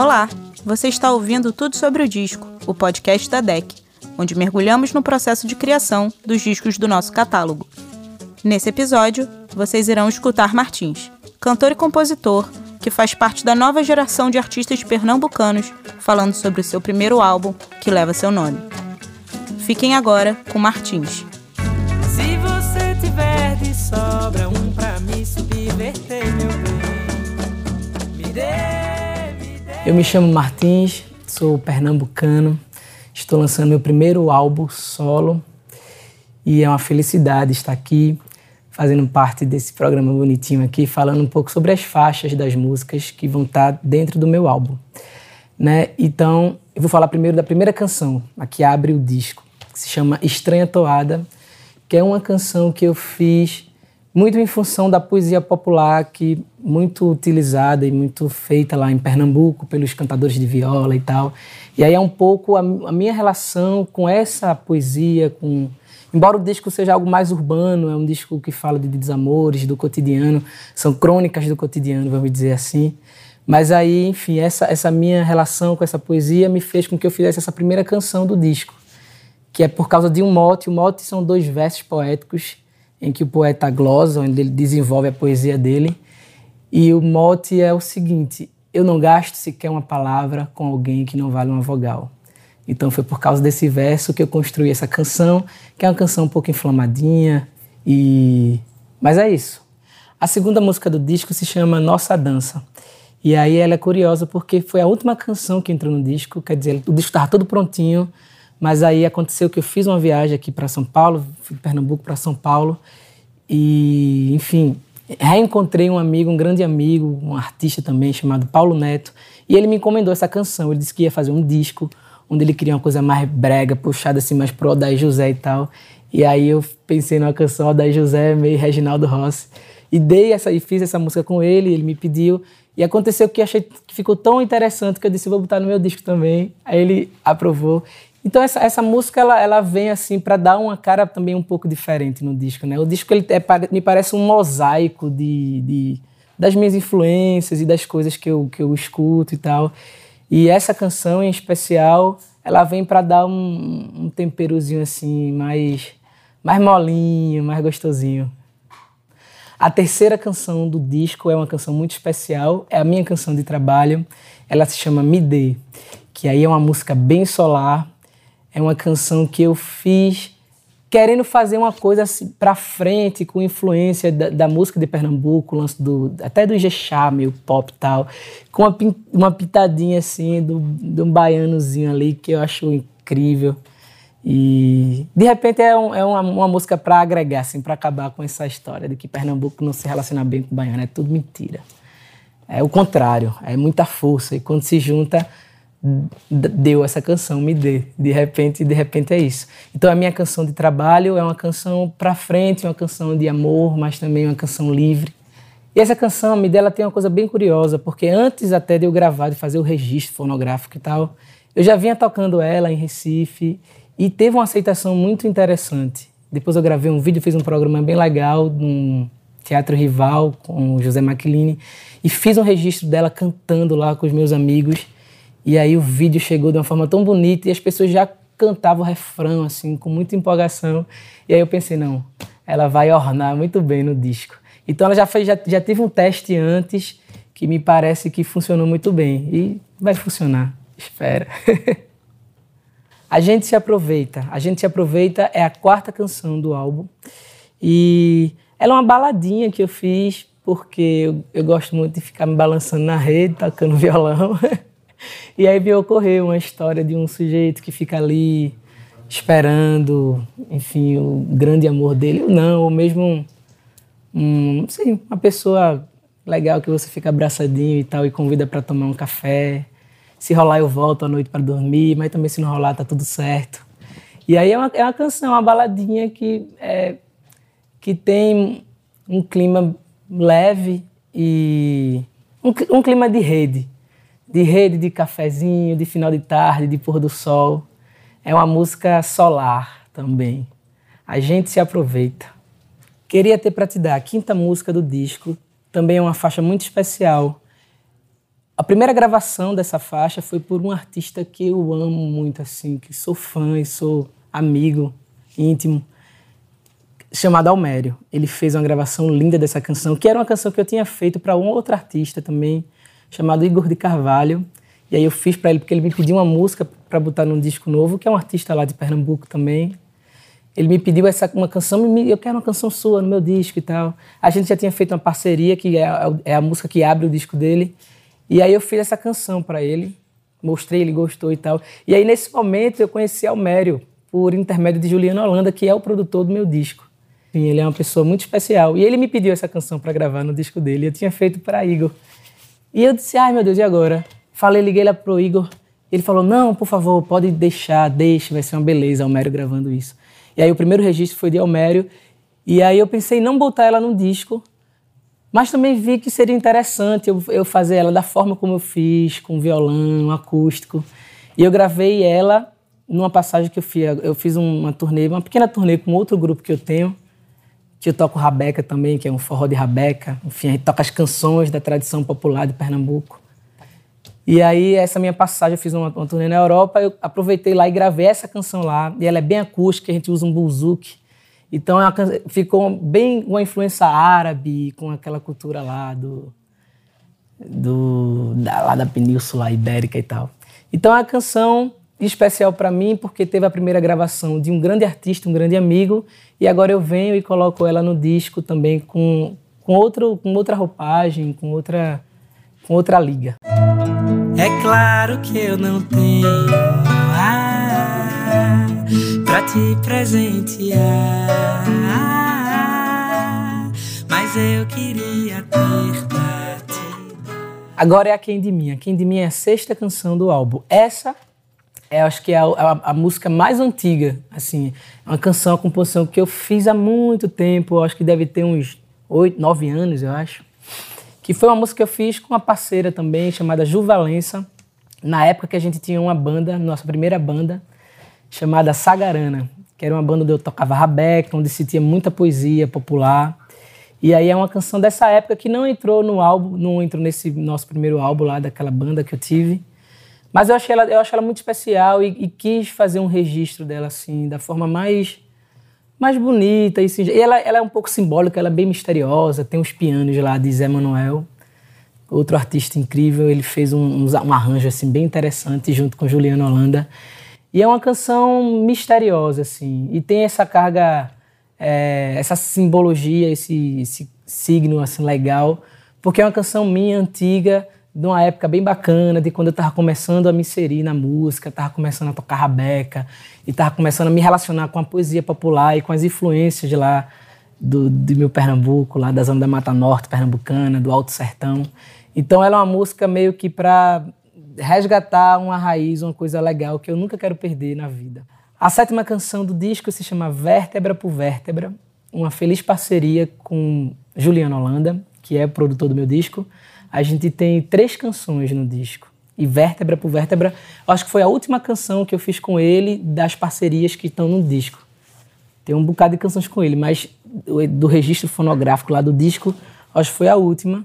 Olá, você está ouvindo Tudo sobre o Disco, o podcast da DEC, onde mergulhamos no processo de criação dos discos do nosso catálogo. Nesse episódio, vocês irão escutar Martins, cantor e compositor que faz parte da nova geração de artistas pernambucanos, falando sobre o seu primeiro álbum, que leva seu nome. Fiquem agora com Martins. Se você tiver de sobra um pra me subverter, Eu me chamo Martins, sou pernambucano, estou lançando meu primeiro álbum solo e é uma felicidade estar aqui fazendo parte desse programa bonitinho aqui, falando um pouco sobre as faixas das músicas que vão estar dentro do meu álbum. Né? Então, eu vou falar primeiro da primeira canção, a que abre o disco, que se chama Estranha Toada, que é uma canção que eu fiz muito em função da poesia popular, que muito utilizada e muito feita lá em Pernambuco pelos cantadores de viola e tal. E aí é um pouco a, a minha relação com essa poesia, com Embora o disco seja algo mais urbano, é um disco que fala de desamores, do cotidiano, são crônicas do cotidiano, vamos dizer assim. Mas aí, enfim, essa, essa minha relação com essa poesia me fez com que eu fizesse essa primeira canção do disco, que é por causa de um mote. O mote são dois versos poéticos em que o poeta glosa, onde ele desenvolve a poesia dele. E o mote é o seguinte: eu não gasto sequer uma palavra com alguém que não vale uma vogal. Então foi por causa desse verso que eu construí essa canção, que é uma canção um pouco inflamadinha e mas é isso. A segunda música do disco se chama Nossa Dança. E aí ela é curiosa porque foi a última canção que entrou no disco, quer dizer, o disco estava todo prontinho, mas aí aconteceu que eu fiz uma viagem aqui para São Paulo, fui de Pernambuco para São Paulo, e enfim, reencontrei um amigo, um grande amigo, um artista também chamado Paulo Neto, e ele me encomendou essa canção. Ele disse que ia fazer um disco onde ele queria uma coisa mais brega, puxada assim mais pro Odair José e tal. E aí eu pensei numa canção Odair José, meio Reginaldo Rossi. E dei essa e fiz essa música com ele, ele me pediu. E aconteceu que achei que ficou tão interessante que eu disse, vou botar no meu disco também. Aí ele aprovou. Então essa, essa música ela, ela vem assim para dar uma cara também um pouco diferente no disco, né? O disco ele é, me parece um mosaico de, de, das minhas influências e das coisas que eu, que eu escuto e tal. E essa canção em especial, ela vem para dar um, um temperozinho assim, mais, mais molinho, mais gostosinho. A terceira canção do disco é uma canção muito especial, é a minha canção de trabalho. Ela se chama Me Dê, que aí é uma música bem solar. É uma canção que eu fiz querendo fazer uma coisa assim, para frente, com influência da, da, música de Pernambuco, lance do, até do Ijexá, meio pop e tal, com uma, uma pitadinha assim do, um baianozinho ali que eu acho incrível. E de repente é, um, é uma, uma, música para agregar, assim, para acabar com essa história de que Pernambuco não se relaciona bem com o baiano, é tudo mentira. É o contrário, é muita força. E quando se junta, deu essa canção, me dê. De repente, de repente é isso. Então a minha canção de trabalho é uma canção para frente, uma canção de amor, mas também uma canção livre. E essa canção, me dela tem uma coisa bem curiosa, porque antes até de eu gravar, de fazer o registro fonográfico e tal, eu já vinha tocando ela em Recife e teve uma aceitação muito interessante. Depois eu gravei um vídeo, fiz um programa bem legal num teatro rival com o José Maquilini e fiz um registro dela cantando lá com os meus amigos. E aí o vídeo chegou de uma forma tão bonita e as pessoas já cantavam o refrão, assim, com muita empolgação. E aí eu pensei, não, ela vai ornar muito bem no disco. Então ela já, fez, já, já teve um teste antes que me parece que funcionou muito bem. E vai funcionar, espera. a gente se aproveita. A gente se aproveita é a quarta canção do álbum. E ela é uma baladinha que eu fiz porque eu, eu gosto muito de ficar me balançando na rede, tocando violão. E aí me ocorreu uma história de um sujeito que fica ali esperando, enfim, o grande amor dele, ou não, ou mesmo, um, sei, uma pessoa legal que você fica abraçadinho e tal e convida para tomar um café. Se rolar, eu volto à noite para dormir, mas também se não rolar, tá tudo certo. E aí é uma, é uma canção, uma baladinha que, é, que tem um clima leve e um, um clima de rede de rede de cafezinho, de final de tarde, de pôr do sol. É uma música solar também. A gente se aproveita. Queria ter para te dar a quinta música do disco, também é uma faixa muito especial. primeira gravação dessa faixa foi por um artista que eu amo muito, assim, que sou fã e sou amigo íntimo, chamado Almério. Ele fez uma gravação linda dessa canção, que era uma canção que eu tinha feito para um outro artista também, chamado Igor de Carvalho. E aí eu fiz para ele porque ele me pediu uma música para botar num disco novo, que é um artista lá de Pernambuco também. Ele me pediu essa uma canção, eu quero uma canção sua no meu disco e tal. A gente já tinha feito uma parceria que é a, é a música que abre o disco dele. E aí eu fiz essa canção para ele, mostrei, ele gostou e tal. E aí nesse momento eu conheci Almério por intermédio de Juliano Holanda, que é o produtor do meu disco. Sim, ele é uma pessoa muito especial. E ele me pediu essa canção para gravar no disco dele. Eu tinha feito para Igor. E eu disse: "Ai, meu Deus, e agora?" Falei, liguei lá pro Igor. Ele falou: "Não, por favor, pode deixar, deixe, vai ser uma beleza Almério gravando isso". E aí o primeiro registro foi de Almério. E aí eu pensei em não botar ela no disco, mas também vi que seria interessante eu, eu fazer ela da forma como eu fiz, com violão, acústico. E eu gravei ela numa passagem que eu fiz. Eu fiz uma turnê, uma pequena turnê com outro grupo que eu tenho, que eu toco rabeca também, que é um forró de rabeca. Enfim, a gente toca as canções da tradição popular de Pernambuco. E aí, essa minha passagem, eu fiz uma, uma turnê na Europa, eu aproveitei lá e gravei essa canção lá. E ela é bem acústica, a gente usa um buzuki. Então é ficou bem uma influência árabe, com aquela cultura lá do, do da, lá da Península Ibérica e tal. Então é uma canção especial para mim porque teve a primeira gravação de um grande artista, um grande amigo, e agora eu venho e coloco ela no disco também com, com, outro, com outra roupagem, com outra, com outra liga. É claro que eu não tenho pra te presentear, mas eu queria ter pra te Agora é a Quem de Mim. A Quem de Mim é a sexta canção do álbum. Essa é, acho que é a, a, a, música mais antiga, assim, é uma canção, uma composição que eu fiz há muito tempo, acho que deve ter uns oito, nove anos, eu acho, que foi uma música que eu fiz com uma parceira também, chamada Ju Valença, na época que a gente tinha uma banda, nossa primeira banda, chamada Sagarana, que era uma banda onde eu tocava rabeca, onde se tinha muita poesia popular, e aí é uma canção dessa época que não entrou no álbum, não entrou nesse nosso primeiro álbum lá, daquela banda que eu tive, mas eu achei ela, eu acho ela muito especial e, e, quis fazer um registro dela assim, da forma mais mais bonita e, assim, e ela, ela é um pouco simbólica, ela é bem misteriosa. Tem os pianos lá de Zé Manuel, outro artista incrível. Ele fez um, um, arranjo assim bem interessante junto com Juliano Holanda. E é uma canção misteriosa assim, e tem essa carga, é, essa simbologia, esse, esse signo assim legal, porque é uma canção minha antiga de uma época bem bacana, de quando eu estava começando a me inserir na música, estava começando a tocar rabeca, e estava começando a me relacionar com a poesia popular e com as influências de lá, do, do meu Pernambuco, lá da zona da Mata Norte pernambucana, do Alto Sertão. Então ela é uma música meio que para resgatar uma raiz, uma coisa legal que eu nunca quero perder na vida. A sétima canção do disco se chama Vértebra por Vértebra, uma feliz parceria com Juliano Holanda, que é produtor do meu disco, a gente tem três canções no disco. E Vértebra por Vértebra, acho que foi a última canção que eu fiz com ele das parcerias que estão no disco. Tem um bocado de canções com ele, mas do registro fonográfico lá do disco, acho que foi a última.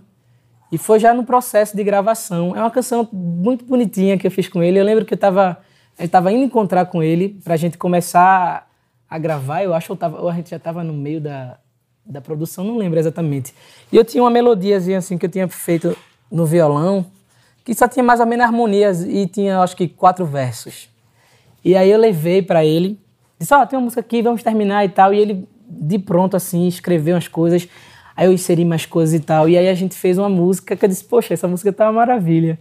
E foi já no processo de gravação. É uma canção muito bonitinha que eu fiz com ele. Eu lembro que eu estava eu estava indo encontrar com ele para a gente começar a gravar. Eu acho que eu tava, ou a gente já estava no meio da, da produção, não lembro exatamente. E eu tinha uma melodiazinha assim que eu tinha feito no violão, que só tinha mais ou menos harmonias e tinha acho que quatro versos. E aí eu levei para ele, disse: "Ó, oh, tem uma música aqui, vamos terminar e tal". E ele de pronto assim escreveu umas coisas. Aí eu inseri mais coisas e tal. E aí a gente fez uma música que eu disse: "Poxa, essa música tá uma maravilha.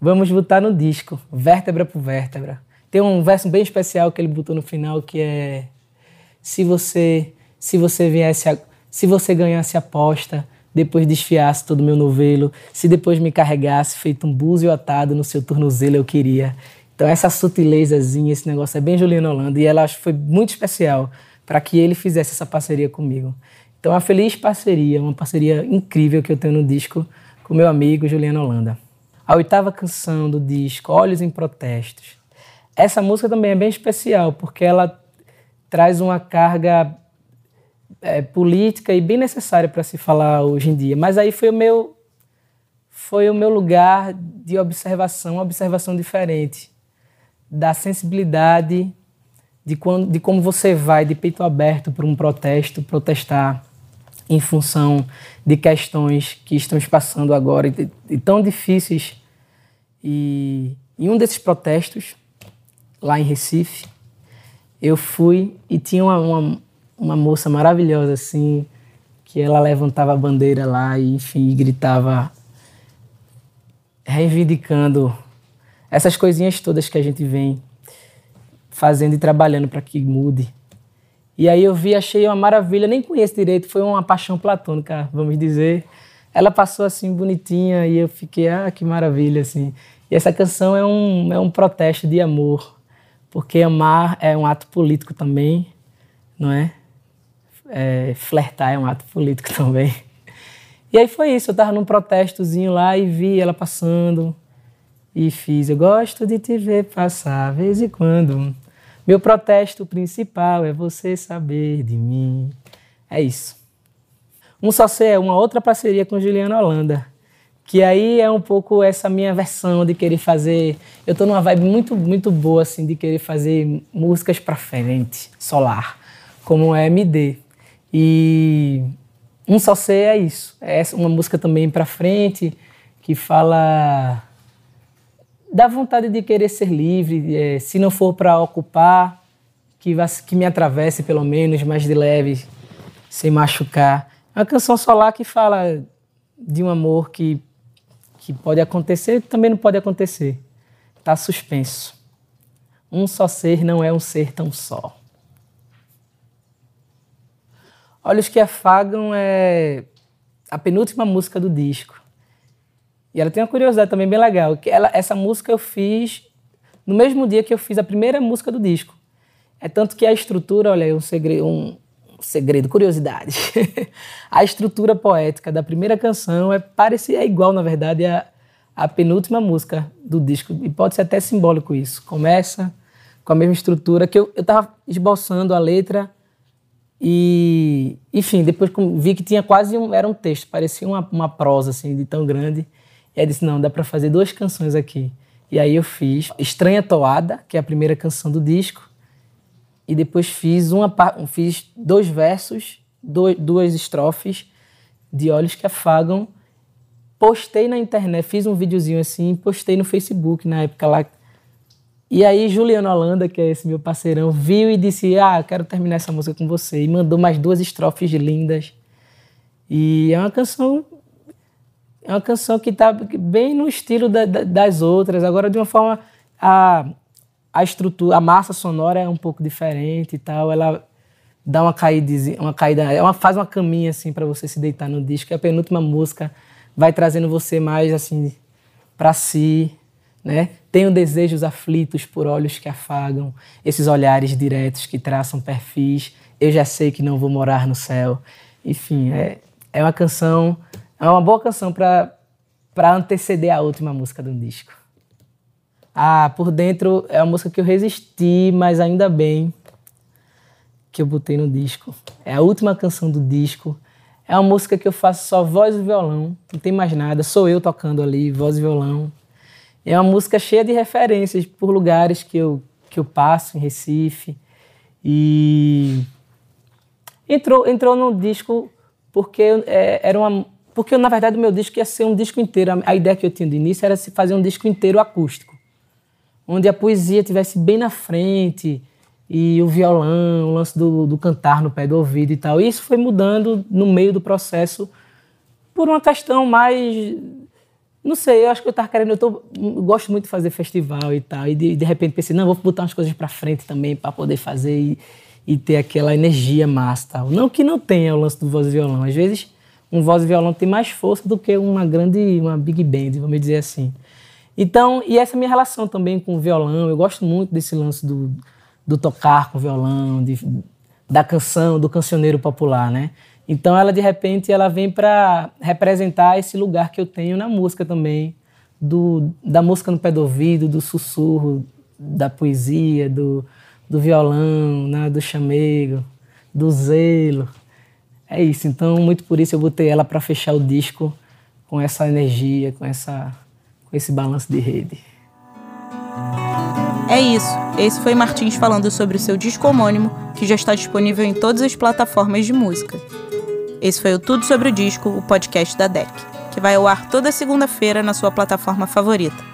Vamos botar no disco, vértebra por vértebra". Tem um verso bem especial que ele botou no final que é se você se você viesse se você ganhasse a aposta, depois desfiasse todo o meu novelo, se depois me carregasse feito um búzio atado no seu tornozelo, eu queria. Então essa sutilezazinha, esse negócio é bem Juliana Holanda e ela acho foi muito especial para que ele fizesse essa parceria comigo. Então é uma feliz parceria, uma parceria incrível que eu tenho no disco com meu amigo Juliano Holanda. A oitava canção do disco, Olhos em Protestos. Essa música também é bem especial porque ela traz uma carga é, política e bem necessária para se falar hoje em dia. Mas aí foi o meu foi o meu lugar de observação, observação diferente, da sensibilidade de, quando, de como você vai de peito aberto para um protesto, protestar em função de questões que estamos passando agora e, e tão difíceis. E em um desses protestos, lá em Recife, eu fui e tinha uma, uma, uma moça maravilhosa assim, que ela levantava a bandeira lá e, enfim, gritava, reivindicando essas coisinhas todas que a gente vem fazendo e trabalhando para que mude. E aí eu vi, achei uma maravilha, nem conheço direito, foi uma paixão platônica, vamos dizer. Ela passou assim bonitinha e eu fiquei, ah, que maravilha, assim. E essa canção é um, é um protesto de amor, porque amar é um ato político também, não é? É flertar é um ato político também. E aí foi isso, eu tava num protestozinho lá e vi ela passando e fiz, eu gosto de te ver passar, vez em quando. Meu protesto principal é você saber de mim. É isso. Um só ser é uma outra parceria com Juliana Holanda. Que aí é um pouco essa minha versão de querer fazer. Eu tô numa vibe muito, muito boa, assim, de querer fazer músicas pra frente, solar, como é MD. E um só ser é isso. É uma música também pra frente, que fala dá vontade de querer ser livre, é, se não for para ocupar, que, que me atravesse pelo menos, mais de leve, sem machucar. É uma canção solar que fala de um amor que, que pode acontecer, também não pode acontecer. Está suspenso. Um só ser não é um ser tão só. Olhos que Afagam é a penúltima música do disco. E ela tem uma curiosidade também bem legal, que ela, essa música eu fiz no mesmo dia que eu fiz a primeira música do disco. É tanto que a estrutura, olha, é um segredo, um segredo, curiosidade. a estrutura poética da primeira canção é parecia é igual, na verdade, à, à penúltima música do disco. E pode ser até simbólico isso. Começa com a mesma estrutura que eu estava esboçando a letra e, enfim, depois vi que tinha quase um, era um texto, parecia uma, uma prosa assim de tão grande. E aí disse, não, dá para fazer duas canções aqui. E aí eu fiz Estranha Toada, que é a primeira canção do disco, e depois fiz uma fiz dois versos, dois, duas estrofes de Olhos que Afagam. Postei na internet, fiz um videozinho assim, postei no Facebook na época lá. E aí Juliano Holanda, que é esse meu parceirão, viu e disse: "Ah, quero terminar essa música com você". E mandou mais duas estrofes lindas. E é uma canção é uma canção que está bem no estilo da, da, das outras, agora de uma forma a, a estrutura, a massa sonora é um pouco diferente e tal, ela dá uma caída, uma caída, ela é faz uma caminha assim para você se deitar no disco. E a penúltima música vai trazendo você mais assim para si, né? Tenho desejos aflitos por olhos que afagam, esses olhares diretos que traçam perfis. Eu já sei que não vou morar no céu. Enfim, é, é uma canção é uma boa canção para anteceder a última música do disco. Ah, Por Dentro é uma música que eu resisti, mas ainda bem que eu botei no disco. É a última canção do disco. É uma música que eu faço só voz e violão, não tem mais nada, sou eu tocando ali, voz e violão. É uma música cheia de referências por lugares que eu, que eu passo em Recife. E entrou, entrou no disco porque é, era uma, porque, na verdade, o meu disco ia ser um disco inteiro. A ideia que eu tinha de início era se fazer um disco inteiro acústico, onde a poesia estivesse bem na frente e o violão, o lance do, do cantar no pé do ouvido e tal. E isso foi mudando no meio do processo por uma questão mais. Não sei, eu acho que eu estava querendo. Eu, tô, eu, gosto muito de fazer festival e tal. E de, de repente pensei, não, vou botar umas coisas para frente também para poder fazer e, e, ter aquela energia massa tal. Não que não tenha o lance do voz e violão. Às vezes um voz e violão tem mais força do que uma grande, uma big band, vamos dizer assim. Então, e essa é a minha relação também com o violão, eu gosto muito desse lance do, do tocar com violão, de, da canção, do cancioneiro popular, né? Então, ela de repente ela vem para representar esse lugar que eu tenho na música também, do, da música no pé do ouvido, do sussurro, da poesia, do, do violão, né, do chamego, do zelo. É isso, então muito por isso eu botei ela para fechar o disco com essa energia, com, essa, com esse balanço de rede. É isso. Esse foi Martins falando sobre o seu disco homônimo, que já está disponível em todas as plataformas de música. Esse foi o Tudo sobre o Disco, o podcast da DEC, que vai ao ar toda segunda-feira na sua plataforma favorita.